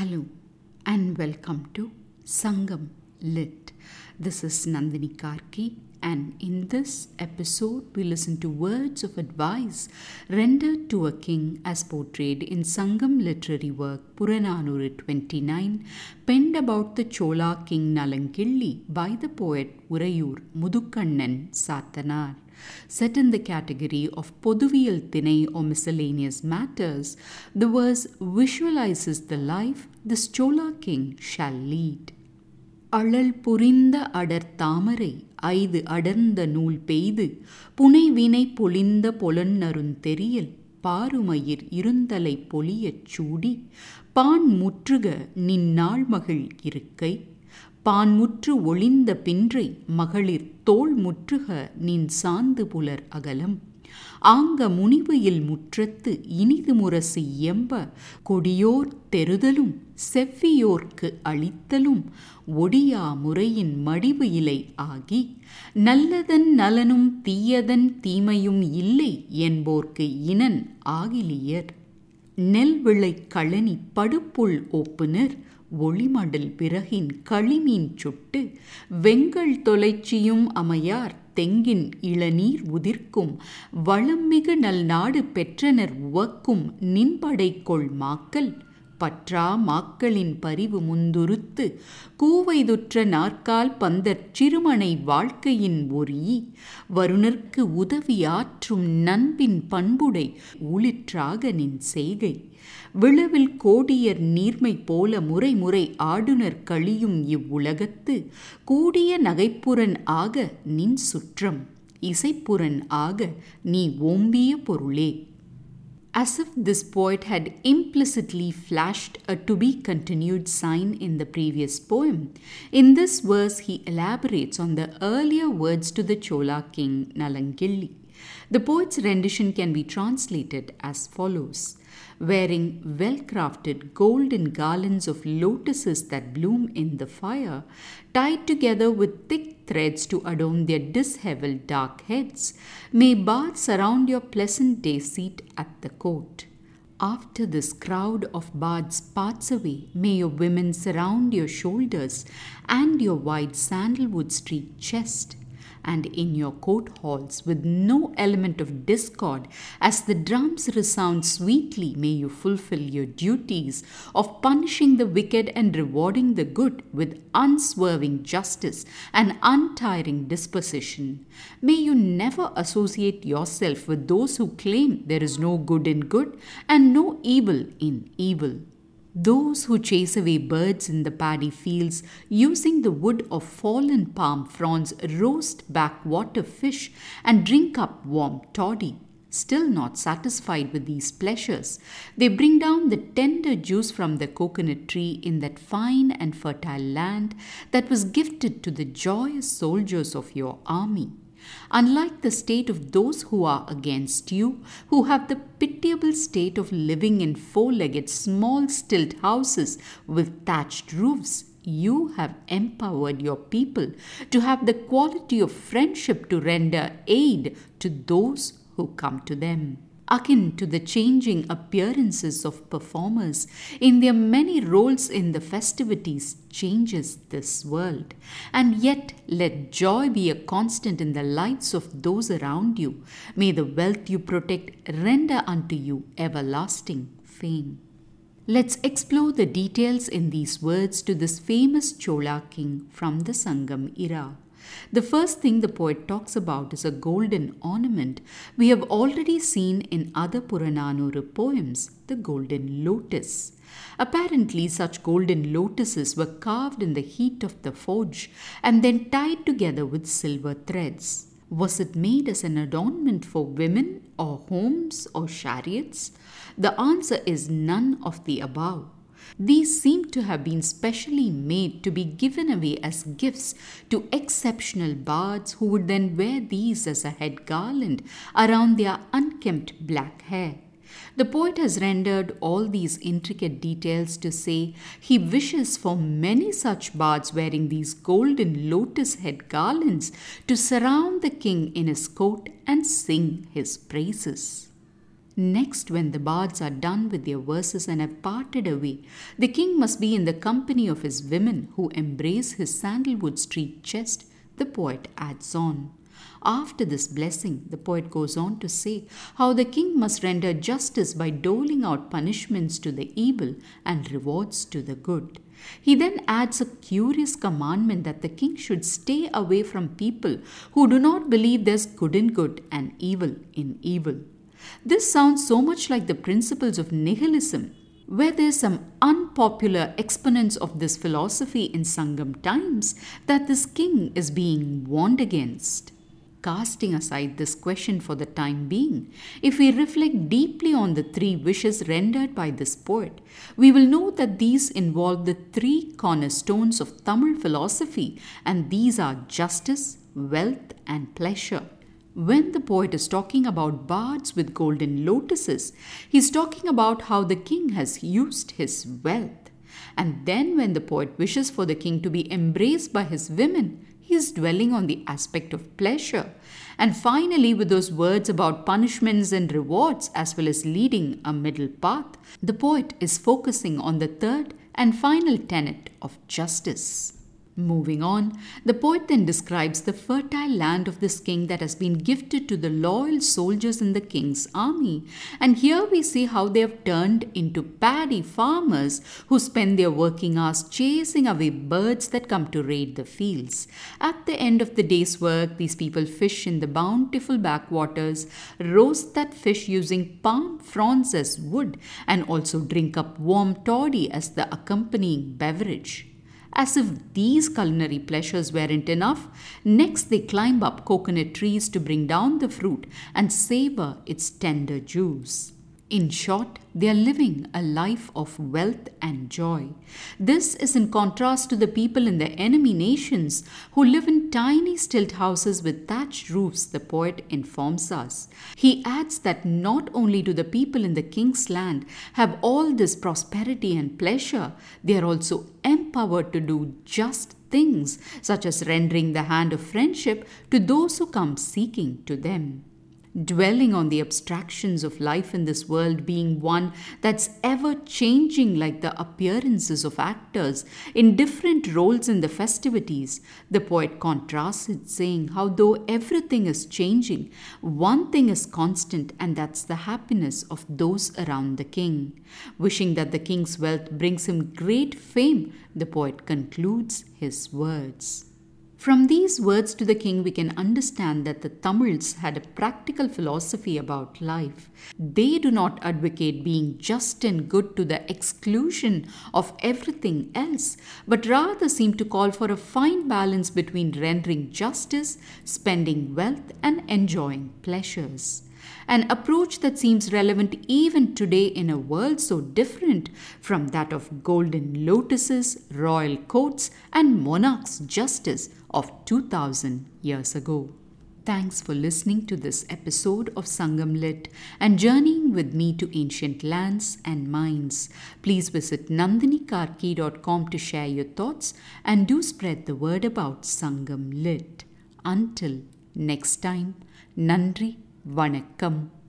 Hello and welcome to Sangam Lit. This is Nandini Karky, and in this episode, we listen to words of advice rendered to a king as portrayed in Sangam literary work Purananuru 29, penned about the Chola king Nalankilli by the poet Urayur Mudukannan Satanar. Set in the category of Poduviyal Tinai or miscellaneous matters, the verse visualizes the life this Chola king shall lead. அழல் புரிந்த அடர் தாமரை ஐது அடர்ந்த நூல் பெய்து புனைவினை பொலிந்த பொலன்னருந்தெரியல் பாருமயிர் இருந்தலை பொலியச் சூடி பான் முற்றுக நின்னாள் மகிழ் இருக்கை பான்முற்று ஒளிந்த பின்றை மகளிர் தோள் முற்றுக நின் சாந்து புலர் அகலம். ஆங்க முனிவையில் முற்றத்து இனிது முரசு எம்ப கொடியோர் தெருதலும் செவ்வியோர்க்கு அளித்தலும் ஒடியா முறையின் மடிவு இலை ஆகி நல்லதன் நலனும் தீயதன் தீமையும் இல்லை என்போர்க்கு இனன் ஆகிலியர். நெல் விளை களனி படுப்புள் ஒப்புனர் ஒளிமடல் பிறகின் களிமீன் சுட்டு வெங்கல் தொலைச்சியும் அமையார் தெங்கின் இளநீர் உதிர்க்கும் வளம்மிகு நல்நாடு பெற்றனர் உவக்கும் நின்படைக்கொள் மாக்கல் பற்றா மாக்களின் பரிவு முந்துருத்து கூவைதுற்ற நாற்கால் பந்தற் சிறுமனை வாழ்க்கையின் ஒரி வருணர்க்கு உதவியாற்றும் நண்பின் பண்புடை உளிற்றாக நின் செய்கை. விழவில் கோடியர் நீர்மை போல முறை முறை ஆடுனர் கழியும் இவ்வுலகத்து கூடிய நகைப்புறன் ஆக நின் சுற்றம் இசைப்புறன் ஆக நீ ஓம்பிய பொருளே. As if this poet had implicitly flashed a to be continued sign in the previous poem, in this verse he elaborates on the earlier words to the Chola king Nalangilli. The poet's rendition can be translated as follows Wearing well crafted golden garlands of lotuses that bloom in the fire, tied together with thick threads to adorn their dishevelled dark heads, may bards surround your pleasant day seat at the court. After this crowd of bards parts away, may your women surround your shoulders and your wide sandalwood streaked chest and in your court halls with no element of discord, as the drums resound sweetly, may you fulfill your duties of punishing the wicked and rewarding the good with unswerving justice and untiring disposition. May you never associate yourself with those who claim there is no good in good and no evil in evil. Those who chase away birds in the paddy fields using the wood of fallen palm fronds roast backwater fish and drink up warm toddy. Still not satisfied with these pleasures, they bring down the tender juice from the coconut tree in that fine and fertile land that was gifted to the joyous soldiers of your army. Unlike the state of those who are against you, who have the pitiable state of living in four legged small stilt houses with thatched roofs, you have empowered your people to have the quality of friendship to render aid to those who come to them akin to the changing appearances of performers in their many roles in the festivities changes this world. And yet, let joy be a constant in the lives of those around you. May the wealth you protect render unto you everlasting fame. Let's explore the details in these words to this famous Chola king from the Sangam era. The first thing the poet talks about is a golden ornament we have already seen in other Purananuru poems, the golden lotus. Apparently, such golden lotuses were carved in the heat of the forge and then tied together with silver threads. Was it made as an adornment for women or homes or chariots? The answer is none of the above. These seem to have been specially made to be given away as gifts to exceptional bards who would then wear these as a head garland around their unkempt black hair. The poet has rendered all these intricate details to say he wishes for many such bards wearing these golden lotus head garlands to surround the king in his court and sing his praises. Next, when the bards are done with their verses and have parted away, the king must be in the company of his women who embrace his sandalwood streaked chest, the poet adds on. After this blessing, the poet goes on to say how the king must render justice by doling out punishments to the evil and rewards to the good. He then adds a curious commandment that the king should stay away from people who do not believe there's good in good and evil in evil. This sounds so much like the principles of nihilism, where there's some unpopular exponents of this philosophy in Sangam times that this king is being warned against. Casting aside this question for the time being, if we reflect deeply on the three wishes rendered by this poet, we will know that these involve the three cornerstones of Tamil philosophy, and these are justice, wealth, and pleasure. When the poet is talking about bards with golden lotuses, he's talking about how the king has used his wealth. And then, when the poet wishes for the king to be embraced by his women, he is dwelling on the aspect of pleasure. And finally, with those words about punishments and rewards, as well as leading a middle path, the poet is focusing on the third and final tenet of justice. Moving on, the poet then describes the fertile land of this king that has been gifted to the loyal soldiers in the king's army. And here we see how they have turned into paddy farmers who spend their working hours chasing away birds that come to raid the fields. At the end of the day's work, these people fish in the bountiful backwaters, roast that fish using palm fronds as wood, and also drink up warm toddy as the accompanying beverage. As if these culinary pleasures weren't enough, next they climb up coconut trees to bring down the fruit and savor its tender juice. In short, they are living a life of wealth and joy. This is in contrast to the people in the enemy nations who live in tiny stilt houses with thatched roofs, the poet informs us. He adds that not only do the people in the king's land have all this prosperity and pleasure, they are also empowered to do just things, such as rendering the hand of friendship to those who come seeking to them dwelling on the abstractions of life in this world being one that's ever changing like the appearances of actors in different roles in the festivities, the poet contrasts it, saying how though everything is changing, one thing is constant, and that's the happiness of those around the king. Wishing that the king's wealth brings him great fame, the poet concludes his words. From these words to the king, we can understand that the Tamils had a practical philosophy about life. They do not advocate being just and good to the exclusion of everything else, but rather seem to call for a fine balance between rendering justice, spending wealth, and enjoying pleasures an approach that seems relevant even today in a world so different from that of golden lotuses, royal courts, and monarchs' justice of 2000 years ago. Thanks for listening to this episode of Sangam Lit and journeying with me to ancient lands and minds. Please visit nandinikarky.com to share your thoughts and do spread the word about Sangam Lit. Until next time, Nandri வணக்கம்.